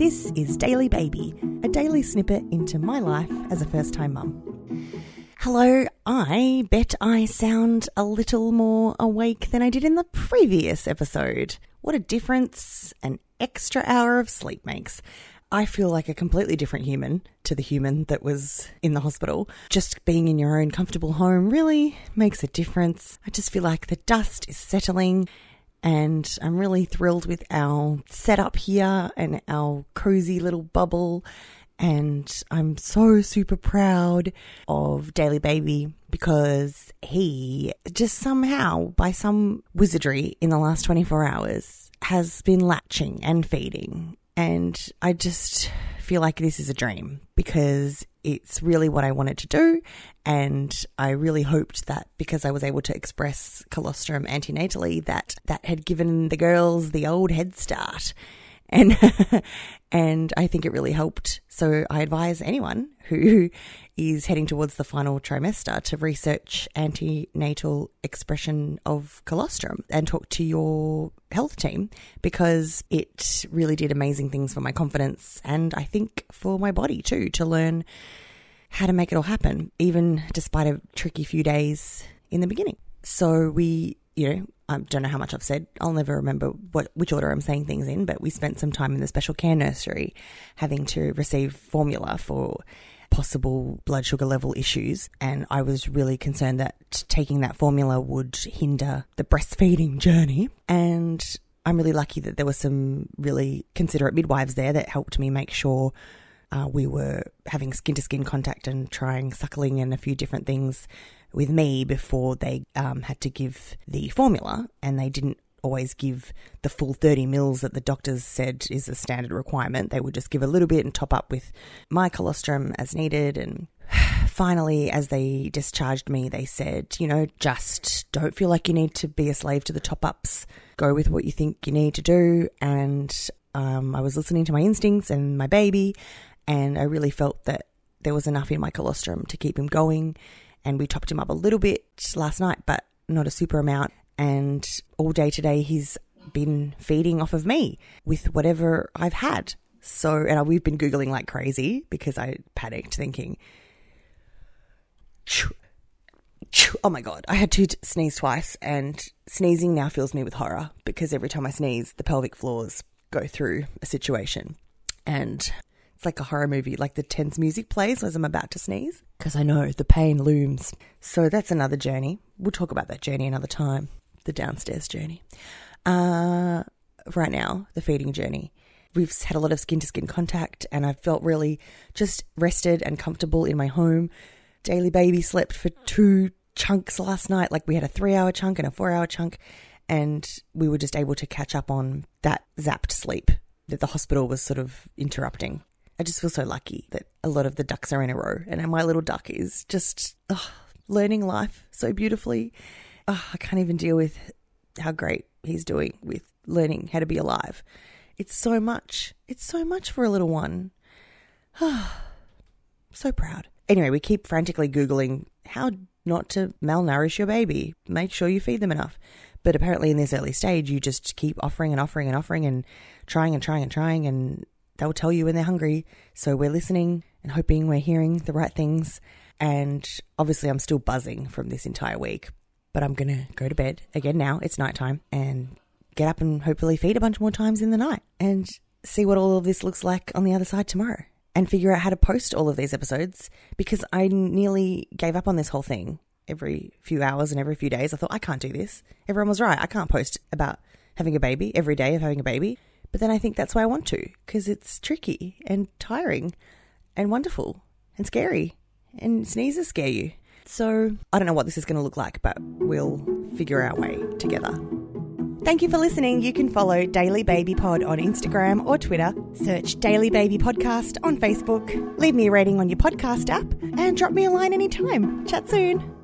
This is Daily Baby, a daily snippet into my life as a first time mum. Hello, I bet I sound a little more awake than I did in the previous episode. What a difference an extra hour of sleep makes. I feel like a completely different human to the human that was in the hospital. Just being in your own comfortable home really makes a difference. I just feel like the dust is settling and I'm really thrilled with our setup here and our cozy little bubble. And I'm so super proud of Daily Baby because he just somehow, by some wizardry in the last 24 hours, has been latching and feeding and I just feel like this is a dream because it's really what I wanted to do. And I really hoped that because I was able to express colostrum antenatally, that that had given the girls the old head start. And, and I think it really helped. So I advise anyone who is heading towards the final trimester to research antenatal expression of colostrum and talk to your health team because it really did amazing things for my confidence and I think for my body too to learn how to make it all happen, even despite a tricky few days in the beginning. So we, you know, I don't know how much I've said. I'll never remember what which order I'm saying things in, but we spent some time in the special care nursery having to receive formula for possible blood sugar level issues. And I was really concerned that taking that formula would hinder the breastfeeding journey. And I'm really lucky that there were some really considerate midwives there that helped me make sure uh, we were having skin to skin contact and trying suckling and a few different things with me before they um, had to give the formula. And they didn't always give the full 30 mils that the doctors said is a standard requirement. They would just give a little bit and top up with my colostrum as needed. And finally, as they discharged me, they said, you know, just don't feel like you need to be a slave to the top ups. Go with what you think you need to do. And um, I was listening to my instincts and my baby, and I really felt that there was enough in my colostrum to keep him going. And we topped him up a little bit last night, but not a super amount and all day today he's been feeding off of me with whatever I've had. So, and we've been Googling like crazy because I panicked thinking, oh my God, I had to sneeze twice and sneezing now fills me with horror because every time I sneeze, the pelvic floors go through a situation. And it's like a horror movie, like the tense music plays as I'm about to sneeze because I know the pain looms. So that's another journey. We'll talk about that journey another time the downstairs journey. Uh, right now, the feeding journey. We've had a lot of skin to skin contact, and I've felt really just rested and comfortable in my home. Daily baby slept for two chunks last night. Like we had a three hour chunk and a four hour chunk, and we were just able to catch up on that zapped sleep that the hospital was sort of interrupting. I just feel so lucky that a lot of the ducks are in a row, and my little duck is just oh, learning life so beautifully oh, I can't even deal with how great he's doing with learning how to be alive. It's so much. It's so much for a little one. so proud. Anyway, we keep frantically Googling how not to malnourish your baby. Make sure you feed them enough. But apparently, in this early stage, you just keep offering and offering and offering and trying and trying and trying, and they'll tell you when they're hungry. So we're listening and hoping we're hearing the right things. And obviously, I'm still buzzing from this entire week, but I'm going to go to bed again now. It's nighttime and get up and hopefully feed a bunch more times in the night and see what all of this looks like on the other side tomorrow and figure out how to post all of these episodes because I nearly gave up on this whole thing every few hours and every few days. I thought, I can't do this. Everyone was right. I can't post about having a baby every day of having a baby. But then I think that's why I want to because it's tricky and tiring and wonderful and scary and sneezes scare you. So I don't know what this is going to look like, but we'll figure our way together. Thank you for listening. You can follow Daily Baby Pod on Instagram or Twitter. Search Daily Baby Podcast on Facebook. Leave me a rating on your podcast app and drop me a line anytime. Chat soon.